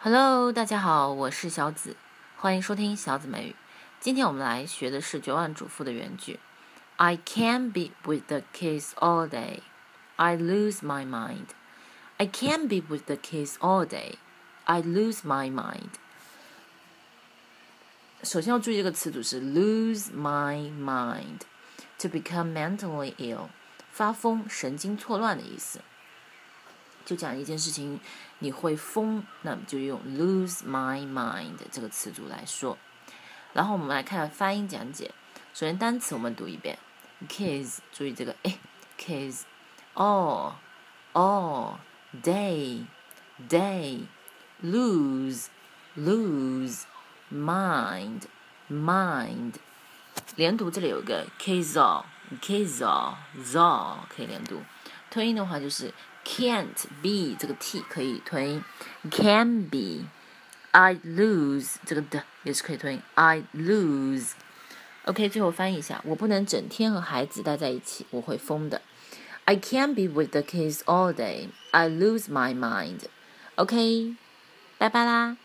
Hello，大家好，我是小紫，欢迎收听小紫美语。今天我们来学的是绝望主妇的原句：I can be with the kids all day, I lose my mind. I can be with the kids all day. I lose my mind. 首先要注意这个词组是 lose my mind, to become mentally ill，发疯、神经错乱的意思。就讲一件事情，你会疯，那么就用 lose my mind 这个词组来说。然后我们来看发音讲解。首先单词我们读一遍，kids，注意这个哎，kids，all all day day lose lose mind mind，连读这里有个 kids all kids all all 可以连读。吞音的话就是 can't be 这个 t 可以吞音，can be。I lose 这个的也是可以吞音，I lose。OK，最后翻译一下，我不能整天和孩子待在一起，我会疯的。I can't be with the kids all day. I lose my mind. OK，拜拜啦。